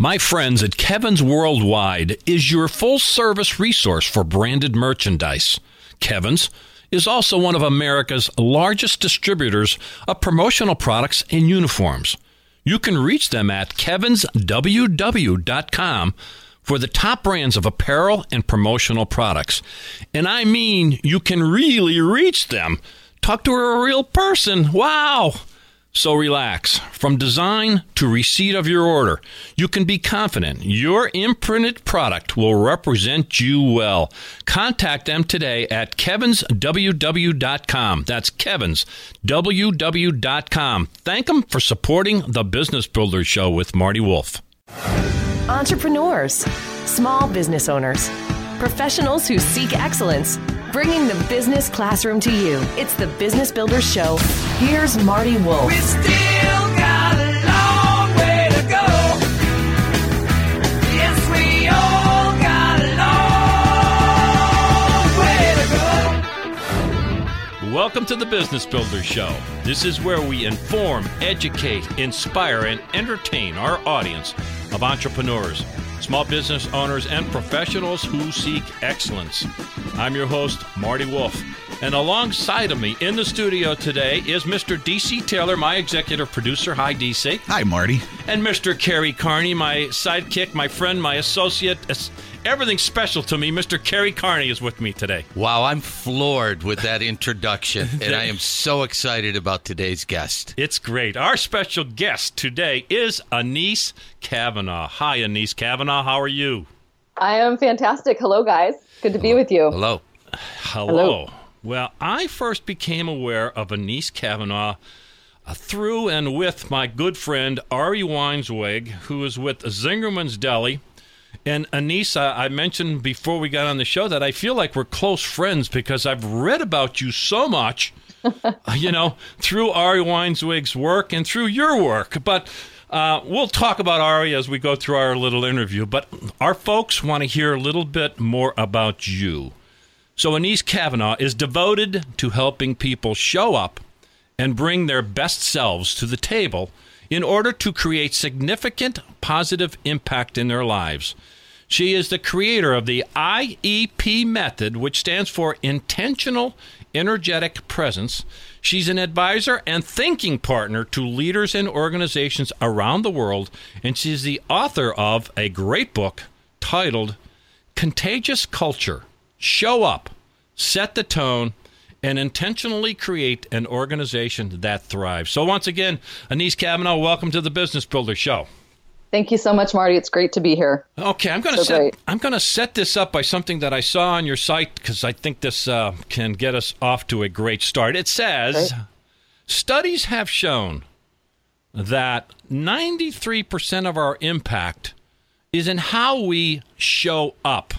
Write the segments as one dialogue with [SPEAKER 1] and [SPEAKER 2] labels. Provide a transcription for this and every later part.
[SPEAKER 1] My friends at Kevin's Worldwide is your full service resource for branded merchandise. Kevin's is also one of America's largest distributors of promotional products and uniforms. You can reach them at kevinsww.com for the top brands of apparel and promotional products. And I mean, you can really reach them. Talk to a real person. Wow! So relax. From design to receipt of your order, you can be confident your imprinted product will represent you well. Contact them today at kevinsww.com. That's kevinsww.com. Thank them for supporting the Business Builder Show with Marty Wolf.
[SPEAKER 2] Entrepreneurs, small business owners, professionals who seek excellence bringing the business classroom to you. It's the Business Builder Show. Here's Marty Wolf.
[SPEAKER 3] We still got a long way to go. Yes, we all got a long way to go.
[SPEAKER 1] Welcome to the Business Builder Show. This is where we inform, educate, inspire, and entertain our audience of entrepreneurs, small business owners, and professionals who seek excellence. I'm your host, Marty Wolf. And alongside of me in the studio today is Mr. DC Taylor, my executive producer. Hi, DC.
[SPEAKER 4] Hi, Marty.
[SPEAKER 1] And Mr. Kerry Carney, my sidekick, my friend, my associate. Everything special to me. Mr. Kerry Carney is with me today.
[SPEAKER 5] Wow, I'm floored with that introduction, and I am so excited about today's guest.
[SPEAKER 1] It's great. Our special guest today is Anese Cavanaugh. Hi, Anese Cavanaugh. How are you?
[SPEAKER 6] I am fantastic. Hello, guys. Good to be with you.
[SPEAKER 5] Hello.
[SPEAKER 1] Hello.
[SPEAKER 6] Hello.
[SPEAKER 1] Well, I first became aware of Anese Cavanaugh uh, through and with my good friend Ari Weinzweig, who is with Zingerman's Deli. And Anese, I I mentioned before we got on the show that I feel like we're close friends because I've read about you so much, you know, through Ari Weinzweig's work and through your work. But uh, we'll talk about Ari as we go through our little interview. But our folks want to hear a little bit more about you. So Anese Cavanaugh is devoted to helping people show up and bring their best selves to the table in order to create significant positive impact in their lives. She is the creator of the IEP method, which stands for Intentional Energetic Presence. She's an advisor and thinking partner to leaders and organizations around the world, and she's the author of a great book titled Contagious Culture Show Up, Set the Tone, and intentionally create an organization that thrives. So, once again, Anese Cavanaugh, welcome to the Business Builder Show.
[SPEAKER 6] Thank you so much, Marty. It's great to be here.
[SPEAKER 1] Okay, I'm going to
[SPEAKER 6] So
[SPEAKER 1] set
[SPEAKER 6] great.
[SPEAKER 1] I'm going to set this up by something that I saw on your site because I think this uh, can get us off to a great start. It says
[SPEAKER 6] Great.
[SPEAKER 1] studies have shown that 93% of our impact is in how we show up.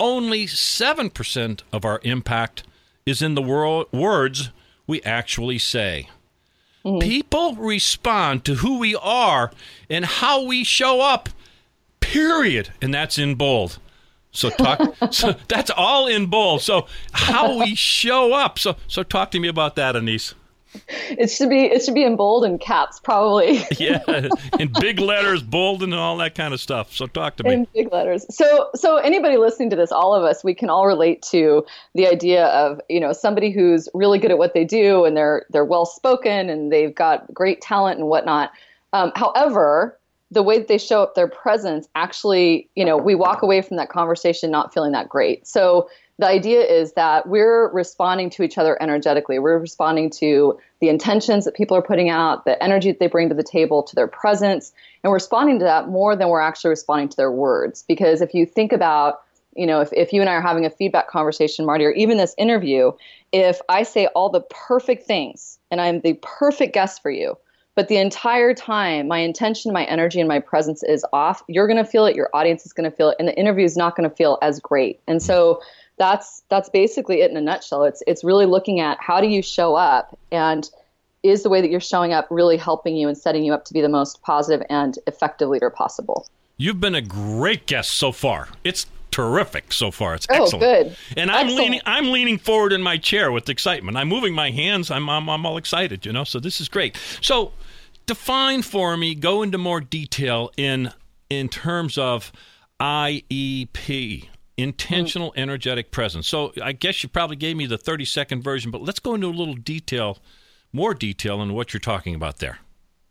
[SPEAKER 1] Only 7% of our impact is in the wor- words we actually say. Mm-hmm. People respond to who we are and how we show up. Period. And that's in bold. So talk so that's all in bold. So how we show up. So so talk to me about that, Anese.
[SPEAKER 6] It should be it should be in bold and caps, probably
[SPEAKER 1] Yeah. In big letters, bold and all that kind of stuff. So talk to me.
[SPEAKER 6] in big letters. So so anybody listening to this, all of us, we can all relate to the idea of you know somebody who's really good at what they do and they're they're well spoken and they've got great talent and whatnot. Um, however, the way that they show up their presence actually, you know, we walk away from that conversation not feeling that great. So the idea is that we're responding to each other energetically. We're responding to the intentions that people are putting out, the energy that they bring to the table, to their presence, and we're responding to that more than we're actually responding to their words. Because if you think about, you know, if, if you and I are having a feedback conversation, Marty, or even this interview, if I say all the perfect things and I'm the perfect guest for you, but the entire time my intention my energy and my presence is off you're going to feel it your audience is going to feel it and the interview is not going to feel as great and so that's that's basically it in a nutshell it's it's really looking at how do you show up and is the way that you're showing up really helping you and setting you up to be the most positive and effective leader possible
[SPEAKER 1] You've been a great guest so far. It's terrific so far. It's
[SPEAKER 6] Oh,
[SPEAKER 1] excellent.
[SPEAKER 6] good.
[SPEAKER 1] And I'm
[SPEAKER 6] Excellent.
[SPEAKER 1] leaning I'm leaning forward in my chair with excitement. I'm moving my hands. I'm I'm, I'm all excited, you know. So this is great. So define for me, go into more detail in in terms of IEP, intentional energetic presence. So I guess you probably gave me the 30 second version, but let's go into a little detail, more detail on what you're talking about there.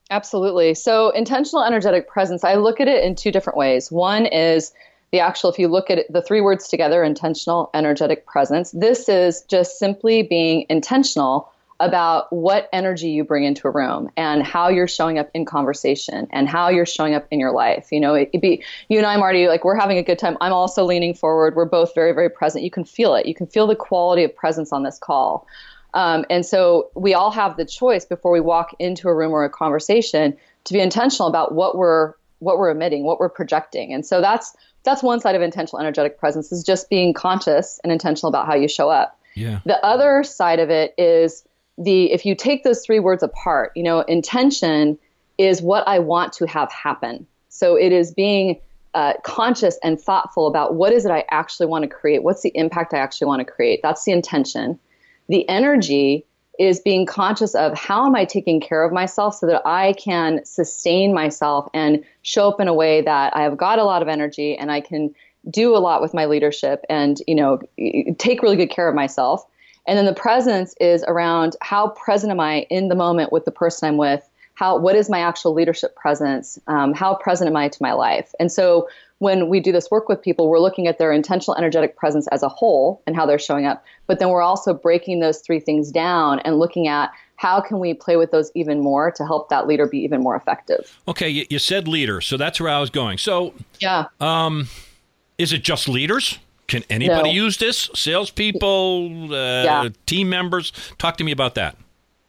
[SPEAKER 6] Absolutely. So, intentional energetic presence, I look at it in two different ways. One is the actual, if you look at it, the three words together, intentional energetic presence, this is just simply being intentional about what energy you bring into a room and how you're showing up in conversation and how you're showing up in your life. You know, it, would be you and I, Marty, like we're having a good time. I'm also leaning forward. We're both very, very present. You can feel it. You can feel the quality of presence on this call. Um, and so we all have the choice before we walk into a room or a conversation to be intentional about what we're what we're emitting, what we're projecting. And so that's that's one side of intentional energetic presence is just being conscious and intentional about how you show up.
[SPEAKER 1] Yeah.
[SPEAKER 6] The other side of it is the if you take those three words apart, you know, intention is what I want to have happen. So it is being uh, conscious and thoughtful about what is it I actually want to create. What's the impact I actually want to create? That's the intention. The energy is being conscious of how am I taking care of myself so that I can sustain myself and show up in a way that I have got a lot of energy and I can do a lot with my leadership and you know take really good care of myself and then the presence is around how present am I in the moment with the person I'm with? How what is my actual leadership presence? Um, how present am I to my life? And so when we do this work with people, we're looking at their intentional energetic presence as a whole and how they're showing up. But then we're also breaking those three things down and looking at how can we play with those even more to help that leader be even more effective.
[SPEAKER 1] Okay, you, you said leader, so that's where I was going. So,
[SPEAKER 6] yeah,
[SPEAKER 1] um, is it just leaders? Can anybody
[SPEAKER 6] No.
[SPEAKER 1] use this? Salespeople, uh,
[SPEAKER 6] Yeah.
[SPEAKER 1] team members? Talk to me about that.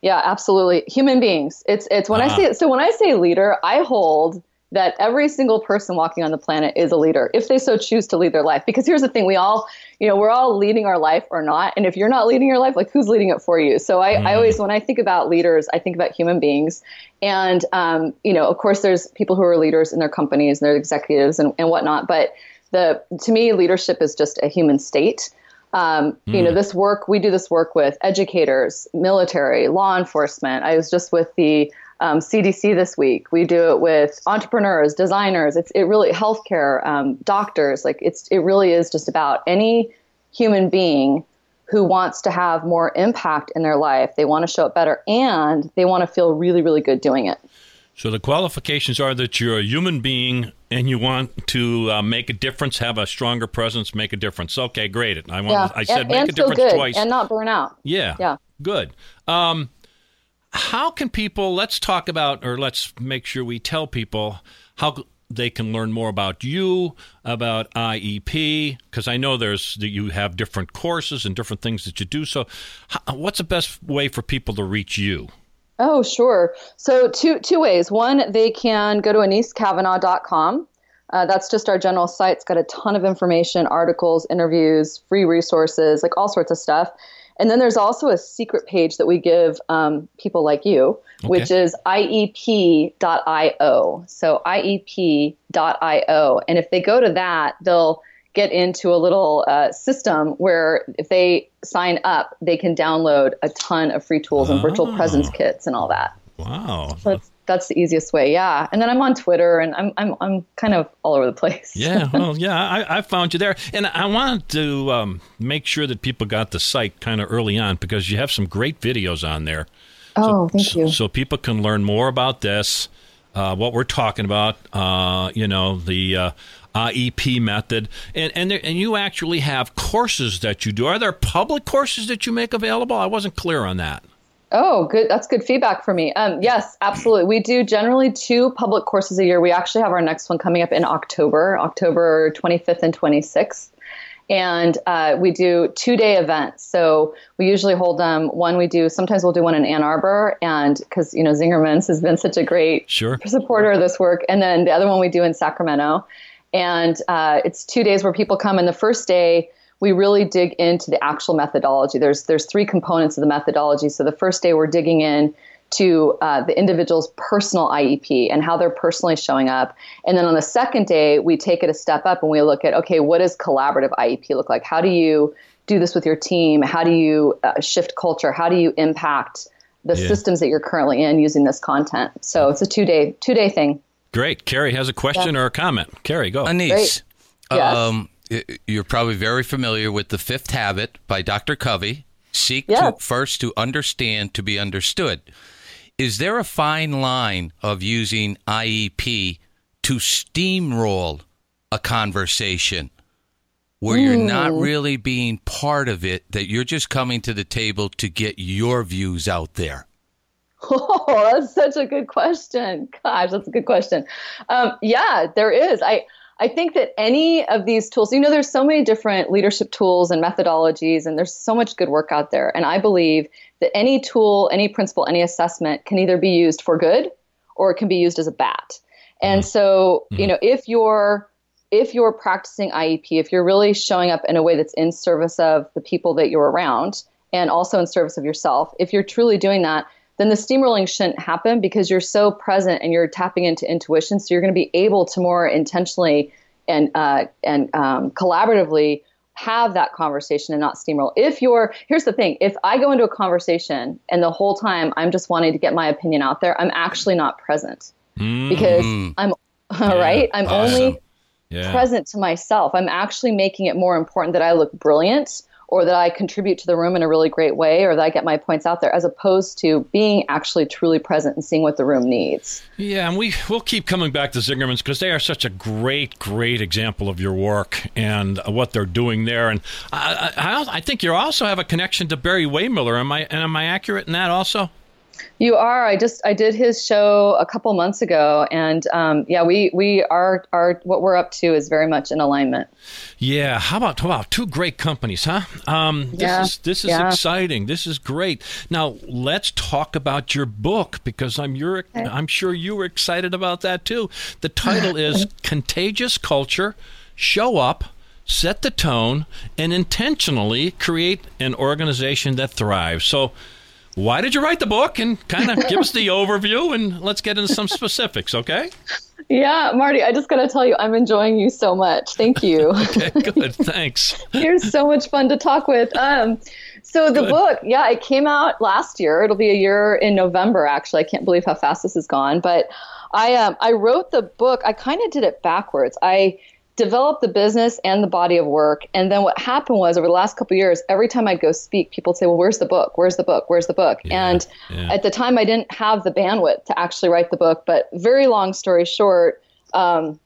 [SPEAKER 6] Yeah, absolutely. Human beings. It's it's when I
[SPEAKER 1] Ah.
[SPEAKER 6] say so when I say leader, I hold that every single person walking on the planet is a leader if they so choose to lead their life. Because here's the thing, we all, you know, we're all leading our life or not. And if you're not leading your life, like who's leading it for you? So I, I always when I think about leaders, I think about human beings. And um, you know, of course there's people who are leaders in their companies and their executives and, and whatnot. But the to me, leadership is just a human state. Um, You know, this work we do this work with educators, military, law enforcement. I was just with the um, CDC this week. We do it with entrepreneurs, designers. It's it really healthcare, um, doctors. Like it's it really is just about any human being who wants to have more impact in their life. They want to show up better, and they want to feel really really good doing it.
[SPEAKER 1] So the qualifications are that you're a human being and you want to uh, make a difference, have a stronger presence, make a difference. Okay, great. I want.
[SPEAKER 6] Yeah,
[SPEAKER 1] I said
[SPEAKER 6] and,
[SPEAKER 1] make
[SPEAKER 6] and
[SPEAKER 1] a difference
[SPEAKER 6] good
[SPEAKER 1] twice.
[SPEAKER 6] and not burn out.
[SPEAKER 1] yeah.
[SPEAKER 6] Yeah.
[SPEAKER 1] Good. Um, how can people? Let's talk about, or let's make sure we tell people how they can learn more about you, about IEP, because I know there's that you have different courses and different things that you do. So, how, what's the best way for people to reach you?
[SPEAKER 6] Oh, sure. So two two ways. One, they can go to anesecavanaugh.com. Uh, that's just our general site. It's got a ton of information, articles, interviews, free resources, like all sorts of stuff. And then there's also a secret page that we give um, people like you, which is iep.io. So iep.io. And if they go to that, they'll get into a little uh, system where if they sign up, they can download a ton of free tools and virtual presence kits and all that.
[SPEAKER 1] Wow.
[SPEAKER 6] So that's that's the easiest way, yeah. And then I'm on Twitter, and I'm I'm I'm kind of all over the place.
[SPEAKER 1] Yeah, well, yeah, I, I found you there, and I wanted to um, make sure that people got the site kind of early on because you have some great videos on there.
[SPEAKER 6] Oh, thank
[SPEAKER 1] so,
[SPEAKER 6] you.
[SPEAKER 1] So people can learn more about this, uh, what we're talking about. Uh, you know, the uh, IEP method, and and there, and you actually have courses that you do. Are there public courses that you make available? I wasn't clear on that.
[SPEAKER 6] Oh, good. That's good feedback for me. Um, yes, absolutely. We do generally two public courses a year. We actually have our next one coming up in October, October 25th and 26th. And uh, we do two day events. So we usually hold them. One we do, sometimes we'll do one in Ann Arbor, and because, you know, Zingerman's has been such a great
[SPEAKER 1] Sure.
[SPEAKER 6] supporter of this work. And then the other one we do in Sacramento. And uh, it's two days where people come. And the first day, we really dig into the actual methodology. There's there's three components of the methodology. So the first day we're digging in to uh, the individual's personal IEP and how they're personally showing up. And then on the second day, we take it a step up and we look at okay, what does collaborative IEP look like? How do you do this with your team? How do you uh, shift culture? How do you impact the
[SPEAKER 1] Yeah.
[SPEAKER 6] systems that you're currently in using this content? So it's a two day two day thing.
[SPEAKER 1] Great. Kerry has a question or a comment. Kerry, go.
[SPEAKER 5] Anese,
[SPEAKER 6] Great. Yes.
[SPEAKER 5] um, you're probably very familiar with The Fifth Habit by Dr. Covey. Seek
[SPEAKER 6] Yes.
[SPEAKER 5] to first to understand to be understood. Is there a fine line of using IEP to steamroll a conversation where you're not really being part of it, that you're just coming to the table to get your views out there?
[SPEAKER 6] Oh, that's such a good question. Gosh, that's a good question. Um, yeah, there is. I I think that any of these tools, you know, there's so many different leadership tools and methodologies, and there's so much good work out there. And I believe that any tool, any principle, any assessment can either be used for good or it can be used as a bat. And mm-hmm. so, you mm-hmm. know, if you're if you're practicing IEP, if you're really showing up in a way that's in service of the people that you're around and also in service of yourself, if you're truly doing that, then the steamrolling shouldn't happen because you're so present and you're tapping into intuition. So you're going to be able to more intentionally and uh, and um, collaboratively have that conversation and not steamroll. If you're here's the thing: if I go into a conversation and the whole time I'm just wanting to get my opinion out there, I'm actually not present because I'm right. I'm only
[SPEAKER 1] Yeah.
[SPEAKER 6] present to myself. I'm actually making it more important that I look brilliant or that I contribute to the room in a really great way or that I get my points out there as opposed to being actually truly present and seeing what the room needs.
[SPEAKER 1] Yeah, and we we'll keep coming back to Zingerman's because they are such a great, great example of your work and what they're doing there. And I, I, I think you also have a connection to Barry-Wehmiller. Am I and am I accurate in that also?
[SPEAKER 6] You are. I just I did his show a couple months ago, and um, yeah, we we are are what we're up to is very much in alignment.
[SPEAKER 1] Yeah. How about wow, two great companies, huh? Um, this
[SPEAKER 6] Yeah,
[SPEAKER 1] is this is
[SPEAKER 6] yeah.
[SPEAKER 1] exciting. This is great. Now let's talk about your book because I'm you're I'm sure you were excited about that too. The title is Contagious Culture. Show up. Set the tone and intentionally create an organization that thrives. So, why did you write the book? And kind of give us the overview, and let's get into some specifics, okay?
[SPEAKER 6] Yeah, Marty, I just got to tell you, I'm enjoying you so much. Thank you.
[SPEAKER 1] Okay, good. Thanks.
[SPEAKER 6] You're so much fun to talk with. Um, so the
[SPEAKER 1] Good.
[SPEAKER 6] book, yeah, it came out last year. It'll be a year in November. Actually, I can't believe how fast this has gone. But I, um, I wrote the book. I kind of did it backwards. I developed the business and the body of work, and then what happened was over the last couple of years, every time I'd go speak, people would say, "Well, where's the book? Where's the book? Where's the book?" and
[SPEAKER 1] yeah.
[SPEAKER 6] at the time, I didn't have the bandwidth to actually write the book. But very long story short. Um,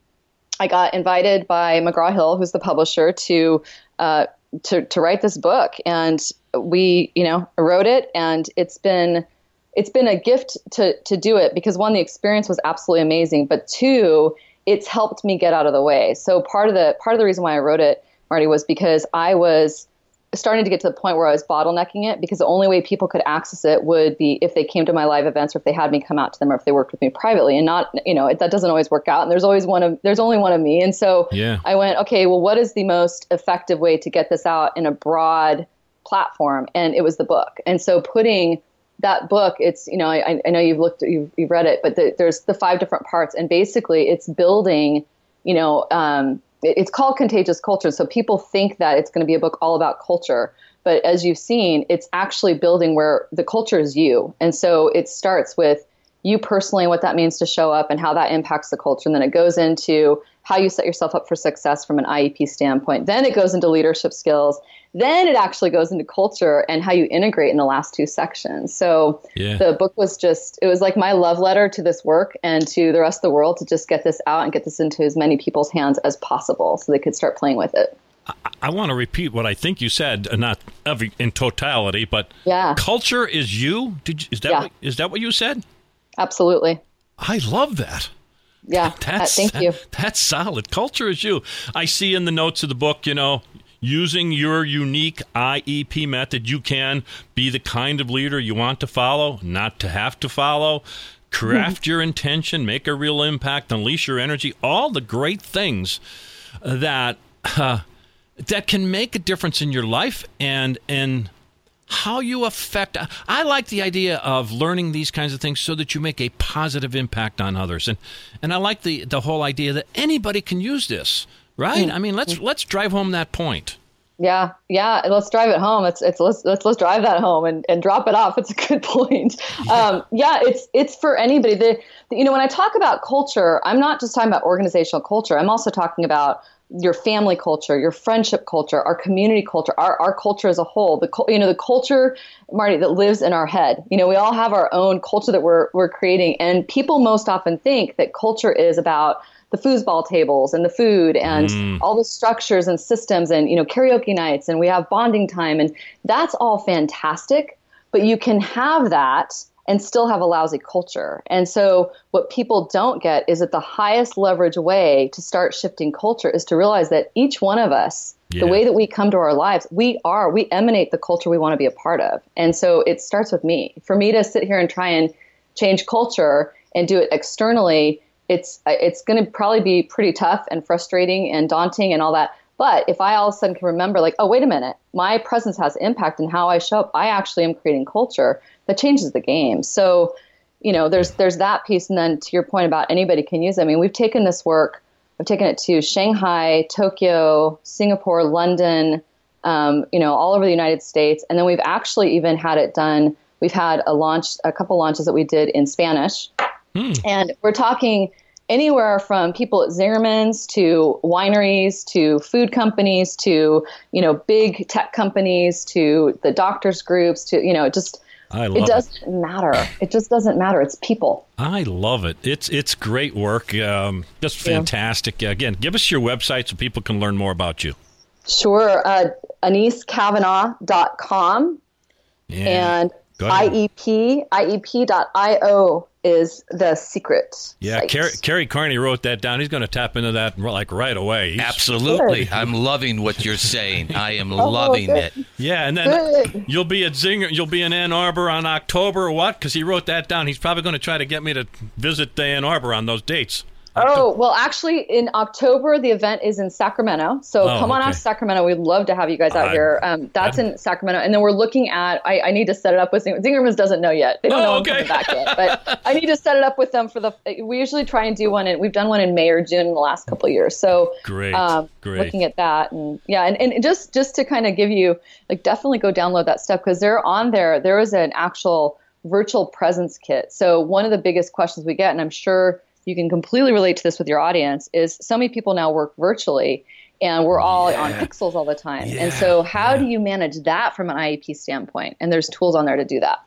[SPEAKER 6] I got invited by McGraw Hill, who's the publisher, to uh, to to write this book, and we, you know, wrote it, and it's been it's been a gift to to do it because one, the experience was absolutely amazing, but two, it's helped me get out of the way. So part of the part of the reason why I wrote it, Marty, was because I was starting to get to the point where I was bottlenecking it because the only way people could access it would be if they came to my live events or if they had me come out to them or if they worked with me privately and not you know it, that doesn't always work out and there's always one of there's only one of me and so
[SPEAKER 1] Yeah.
[SPEAKER 6] I went okay well what is the most effective way to get this out in a broad platform and it was the book and so putting that book it's you know I, I know you've looked you've, you've read it but the, there's the five different parts. And basically it's building you know um, it- it's called contagious culture. So people think that it's going to be a book all about culture. But as you've seen it's actually building where the culture is you. And so it starts with you personally and what that means to show up and how that impacts the culture. And then it goes into how you set yourself up for success from an iep standpoint then it goes into leadership skills then it actually goes into culture and how you integrate in the last two sections so
[SPEAKER 1] Yeah.
[SPEAKER 6] the book was just it was like my love letter to this work and to the rest of the world to just get this out and get this into as many people's hands as possible so they could start playing with it
[SPEAKER 1] I want to repeat what I think you said, uh, not every, in totality, but
[SPEAKER 6] Yeah.
[SPEAKER 1] culture is you. Did you, is that
[SPEAKER 6] Yeah.
[SPEAKER 1] what, is that what you said?
[SPEAKER 6] absolutely
[SPEAKER 1] I love that.
[SPEAKER 6] Yeah uh,
[SPEAKER 1] That's
[SPEAKER 6] thank you
[SPEAKER 1] That's solid. Culture is you. I see in the notes of the book, you know, using your unique IEP method, you can be the kind of leader you want to follow, not to have to follow. Craft your intention, make a real impact, unleash your energy, all the great things that uh, that can make a difference in your life and and how you affect i like the idea of learning these kinds of things so that you make a positive impact on others. And and i like the the whole idea that anybody can use this right? Mm. I mean let's mm. let's drive home that point
[SPEAKER 6] Yeah, yeah. Let's drive it home. It's it's let's let's, let's drive that home and, and drop it off. It's a good point. Yeah. Um, yeah, it's it's for anybody. The, the you know when I talk about culture, I'm not just talking about organizational culture. I'm also talking about your family culture, your friendship culture, our community culture, our, our culture as a whole. The you know the culture, Marty, that lives in our head. You know, we all have our own culture that we're we're creating, and people most often think that culture is about the foosball tables and the food and mm. all the structures and systems and you know karaoke nights and we have bonding time and that's all fantastic. But you can have that and still have a lousy culture. And so, what people don't get is that the highest leverage way to start shifting culture is to realize that each one of us, yeah. the way that we come to our lives, we are, we emanate the culture we want to be a part of. And so, it starts with me. For me to sit here and try and change culture and do it externally, it's it's going to probably be pretty tough and frustrating and daunting and all that. But if I all of a sudden can remember, like, oh, wait a minute, my presence has impact in how I show up. I actually am creating culture that changes the game. So, you know, there's there's that piece, and then to your point about anybody can use it. I mean, we've taken this work, I've taken it to Shanghai, Tokyo, Singapore, London, um, you know, all over the United States, and then we've actually even had it done. We've had a launch, a couple launches that we did in Spanish, hmm. and we're talking anywhere from people at Zingerman's to wineries to food companies to you know big tech companies to the doctors groups to you know just it doesn't it. matter. It just doesn't matter. It's people.
[SPEAKER 1] I love it. It's it's great work. Um, just fantastic. Yeah. Again, give us your website so people can learn more about you.
[SPEAKER 6] Sure. Uh, AneseCavanaugh.com yeah. and IEP, IEP.io is the secret.
[SPEAKER 1] Yeah, Kerry, Kerry Carney wrote that down. He's going to tap into that like right away. He's
[SPEAKER 5] Absolutely. Good. I'm loving what you're saying. I am oh, loving good. it.
[SPEAKER 1] Yeah, and then good. you'll be at Zinger, you'll be in Ann Arbor on October what? Because he wrote that down. He's probably going to try to get me to visit Ann Arbor on those dates.
[SPEAKER 6] Oh, well, actually, in October, the event is in Sacramento. So oh, come on okay. out to Sacramento. We'd love to have you guys out uh, here. Um, that's in Sacramento. And then we're looking at, I, I need to set it up with Zingerman's doesn't know yet. They don't oh, know okay. I'm coming back yet. But I need to set it up with them for the, we usually try and do one, and we've done one in May or June in the last couple of years. So
[SPEAKER 1] great, um, great.
[SPEAKER 6] looking at that. And yeah, and, and just, just to kind of give you, like, definitely go download that stuff because they're on there. There is an actual virtual presence kit. So one of the biggest questions we get, and I'm sure, you can completely relate to this with your audience is so many people now work virtually and we're all yeah. on pixels all the time. Yeah. And so how yeah. do you manage that from an IEP standpoint? And there's tools on there to do that.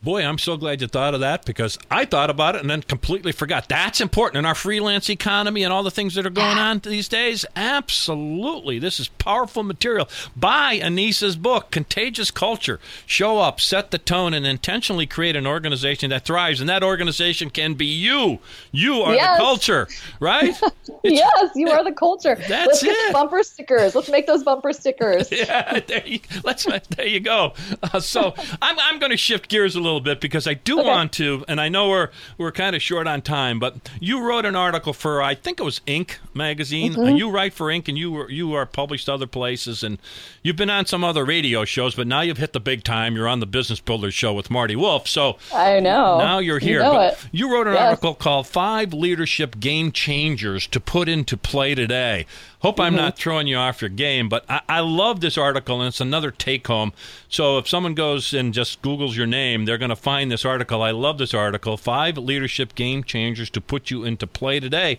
[SPEAKER 1] Boy, I'm so glad you thought of that because I thought about it and then completely forgot. That's important in our freelance economy and all the things that are going on these days. Absolutely. This is powerful material. Buy Anese's book, Contagious Culture. Show up, set the tone, and intentionally create an organization that thrives. And that organization can be you. You are yes. the culture, right?
[SPEAKER 6] yes, you are the culture.
[SPEAKER 1] That's
[SPEAKER 6] Let's it. bumper stickers. Let's make those bumper stickers.
[SPEAKER 1] yeah, there you, let's, there you go. Uh, so I'm, I'm going to shift gears a little little bit because I do okay. want to, and I know we're we're kind of short on time, but you wrote an article for I think it was Inc. magazine. Mm-hmm. you write for Inc. and you were you are published other places, and you've been on some other radio shows, but now you've hit the big time. You're on the Business Builders show with Marty Wolf. So
[SPEAKER 6] I know
[SPEAKER 1] now you're here.
[SPEAKER 6] You, know
[SPEAKER 1] you wrote an yes. article called Five Leadership Game Changers to Put into Play Today. Hope mm-hmm. I'm not throwing you off your game, but I, I love this article, and it's another take home. So if someone goes and just Googles your name, they're going to find this article. I love this article Five Leadership Game Changers to Put You into Play Today.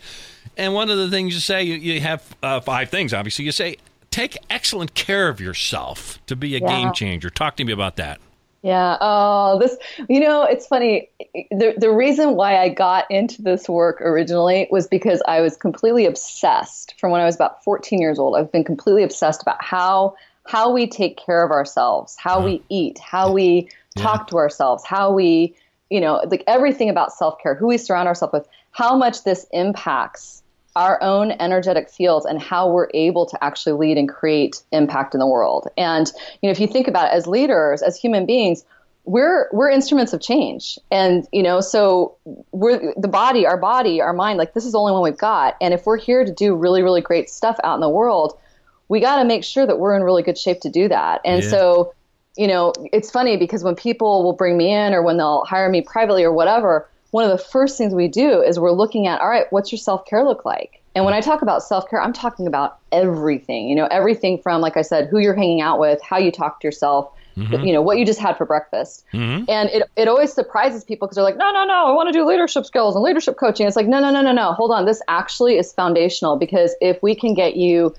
[SPEAKER 1] And one of the things you say, you, you have uh, five things, obviously. You say, take excellent care of yourself to be a yeah. game changer. Talk to me about that.
[SPEAKER 6] Yeah. Oh, this, you know, it's funny. The, the reason why I got into this work originally was because I was completely obsessed from when I was about 14 years old. I've been completely obsessed about how, how we take care of ourselves, how we mm. eat, how we talk to ourselves, how we, you know, like everything about self care, who we surround ourselves with, how much this impacts our own energetic fields and how we're able to actually lead and create impact in the world. And you know, if you think about it as leaders, as human beings, we're we're instruments of change. And you know, so we're the body, our body, our mind, like this is the only one we've got. And if we're here to do really, really great stuff out in the world, we got to make sure that we're in really good shape to do that. And yeah. so, you know, it's funny because when people will bring me in or when they'll hire me privately or whatever, one of the first things we do is we're looking at all right what's your self-care look like And when I talk about self care, I'm talking about everything, you know, everything from, like I said, who you're hanging out with, how you talk to yourself, mm-hmm. you know, what you just had for breakfast. Mm-hmm. And it, it always surprises people because they're like, no, no, no, I want to do leadership skills and leadership coaching. It's like, no, no, no, no, no, hold on. This actually is foundational because if we can get you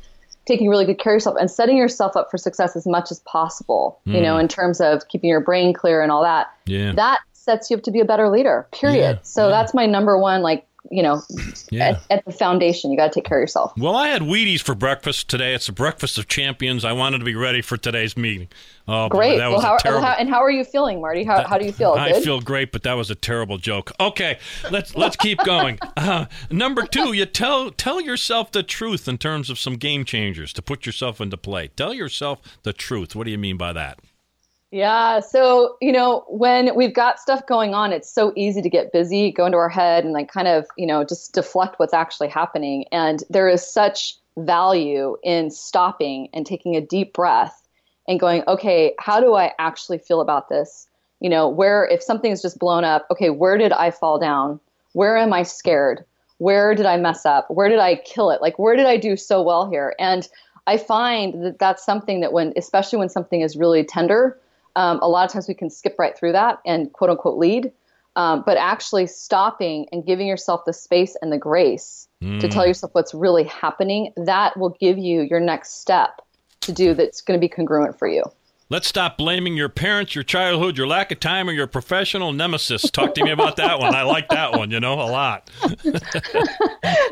[SPEAKER 6] taking really good care of yourself and setting yourself up for success as much as possible, you know, mm. in terms of keeping your brain clear and all that,
[SPEAKER 1] Yeah.
[SPEAKER 6] that sets you up to be a better leader, period.
[SPEAKER 1] Yeah,
[SPEAKER 6] so
[SPEAKER 1] yeah.
[SPEAKER 6] that's my number one, like, you know,
[SPEAKER 1] Yeah.
[SPEAKER 6] at, at the foundation, you got to take care of yourself.
[SPEAKER 1] Well, I had Wheaties for breakfast today. It's a breakfast of champions. I wanted to be ready for today's meeting. Oh, boy,
[SPEAKER 6] Great.
[SPEAKER 1] that
[SPEAKER 6] Well,
[SPEAKER 1] was
[SPEAKER 6] how,
[SPEAKER 1] terrible.
[SPEAKER 6] how, and how are you feeling, Marty? How, how do you feel?
[SPEAKER 1] I
[SPEAKER 6] Good?
[SPEAKER 1] feel great, but that was a terrible joke. Okay, let's let's keep going. Uh, number two, you tell tell yourself the truth in terms of some game changers to put yourself into play. Tell yourself the truth. What do you mean by that?
[SPEAKER 6] Yeah. So, you know, when we've got stuff going on, it's so easy to get busy, go into our head and like kind of, you know, just deflect what's actually happening. And there is such value in stopping and taking a deep breath and going, okay, how do I actually feel about this? You know, where if something's just blown up, okay, where did I fall down? Where am I scared? Where did I mess up? Where did I kill it? Like, where did I do so well here? And I find that that's something that when, especially when something is really tender, um, a lot of times we can skip right through that and quote unquote lead. Um, but actually stopping and giving yourself the space and the grace to tell yourself what's really happening, that will give you your next step to do that's going to be congruent for you.
[SPEAKER 1] Let's stop blaming your parents, your childhood, your lack of time, or your professional nemesis. Talk to me about that one. I like that one, you know, a lot.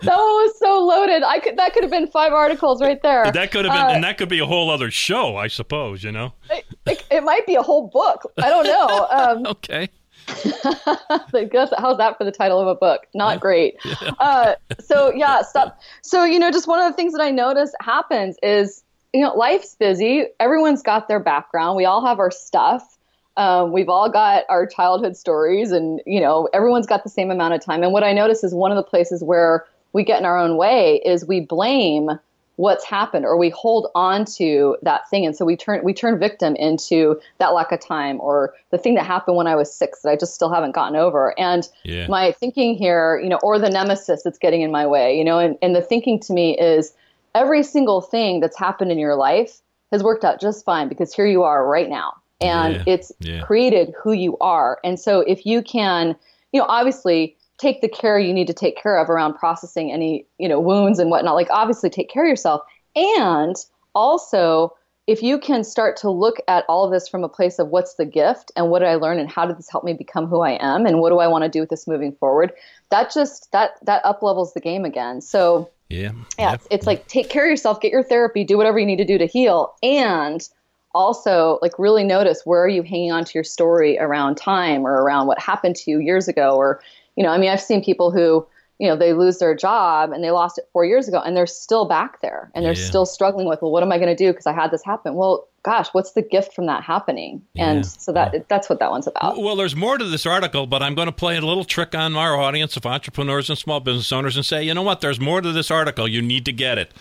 [SPEAKER 6] That one was so loaded. I could that could have been five articles right there.
[SPEAKER 1] That could have been,
[SPEAKER 6] Uh,
[SPEAKER 1] and that could be a whole other show, I suppose, you know?
[SPEAKER 6] it, it, it might be a whole book. I don't know. Um,
[SPEAKER 1] Okay.
[SPEAKER 6] How's that for the title of a book? Not great. Uh, so yeah, stop. So you know, just one of the things that I notice happens is you know life's busy. Everyone's got their background. We all have our stuff. Um, we've all got our childhood stories, and you know, everyone's got the same amount of time. And what I notice is one of the places where we get in our own way is we blame what's happened or we hold on to that thing and so we turn we turn victim into that lack of time or the thing that happened when I was 6 that I just still haven't gotten over and
[SPEAKER 1] Yeah.
[SPEAKER 6] my thinking here you know or the nemesis that's getting in my way you know and, and the thinking to me is every single thing that's happened in your life has worked out just fine because here you are right now and
[SPEAKER 1] Yeah.
[SPEAKER 6] it's
[SPEAKER 1] Yeah.
[SPEAKER 6] created who you are and so if you can you know obviously take the care you need to take care of around processing any you know wounds and whatnot like obviously take care of yourself and also if you can start to look at all of this from a place of what's the gift and what did i learn and how did this help me become who i am and what do i want to do with this moving forward that just that that up levels the game again. So
[SPEAKER 1] Yeah.
[SPEAKER 6] yeah, it's, it's like take care of yourself, get your therapy, do whatever you need to do to heal, and also like really notice where are you hanging on to your story around time or around what happened to you years ago, or you know, I mean, I've seen people who you know they lose their job and they lost it four years ago, and they're still back there, and they're
[SPEAKER 1] Yeah.
[SPEAKER 6] still struggling with, well, what am I going to do because I had this happen? Well, gosh, what's the gift from that happening?
[SPEAKER 1] Yeah.
[SPEAKER 6] And so that that's what that one's about.
[SPEAKER 1] Well, there's more to this article, but I'm going to play a little trick on our audience of entrepreneurs and small business owners and say, you know what? There's more to this article. You need to get it.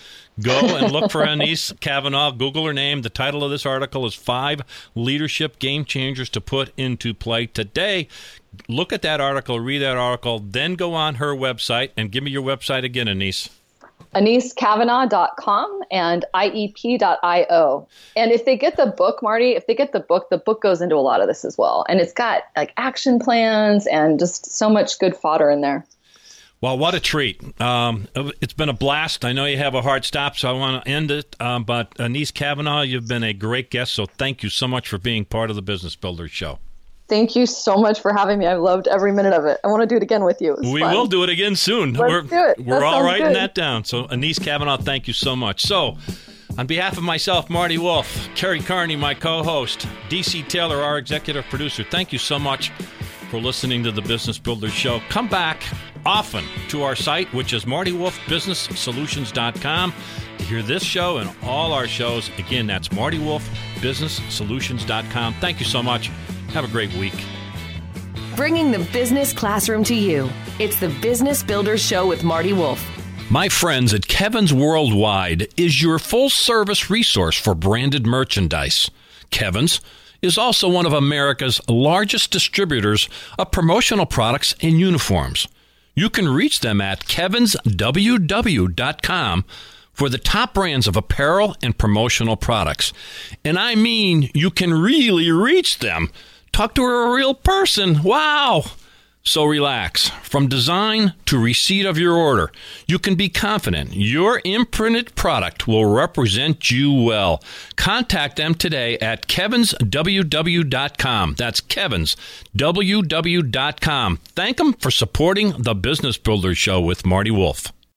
[SPEAKER 1] Go and look for Anese Cavanaugh. Google her name. The title of this article is Five Leadership Game Changers to Put into Play Today. Look at that article, read that article, then go on her website and give me your website again, Anese.
[SPEAKER 6] AneseCavanaugh.com and IEP.io. And if they get the book, Marty, if they get the book, the book goes into a lot of this as well. And it's got like action plans and just so much good fodder in there.
[SPEAKER 1] Well, what a treat. Um, it's been a blast. I know you have a hard stop, so I want to end it. Um, but Anese Cavanaugh, you've been a great guest, so thank you so much for being part of the Business Builders Show.
[SPEAKER 6] Thank you so much for having me. I loved every minute of it. I want to do it again with you.
[SPEAKER 1] We
[SPEAKER 6] fun.
[SPEAKER 1] will do it again soon.
[SPEAKER 6] Let's
[SPEAKER 1] we're
[SPEAKER 6] do it.
[SPEAKER 1] we're
[SPEAKER 6] That
[SPEAKER 1] all writing
[SPEAKER 6] good.
[SPEAKER 1] that down. So, Anese Cavanaugh, thank you so much. So, on behalf of myself, Marty Wolf, Kerry Carney, my co host, DC Taylor, our executive producer, thank you so much for listening to the Business Builders Show. Come back often to our site, which is MartyWolfBusinessSolutions.com, to hear this show and all our shows. Again, that's MartyWolfBusinessSolutions.com. Thank you so much. Have a great week.
[SPEAKER 2] Bringing the business classroom to you. It's the Business Builders Show with Marty Wolf.
[SPEAKER 1] My friends at Kevin's Worldwide is your full service resource for branded merchandise. Kevin's is also one of America's largest distributors of promotional products and uniforms. You can reach them at kevinsww.com for the top brands of apparel and promotional products. And I mean, you can really reach them. Talk to a real person. Wow. So relax. From design to receipt of your order, you can be confident your imprinted product will represent you well. Contact them today at kevinsww.com. That's kevinsww.com. Thank them for supporting the Business Builder Show with Marty Wolf.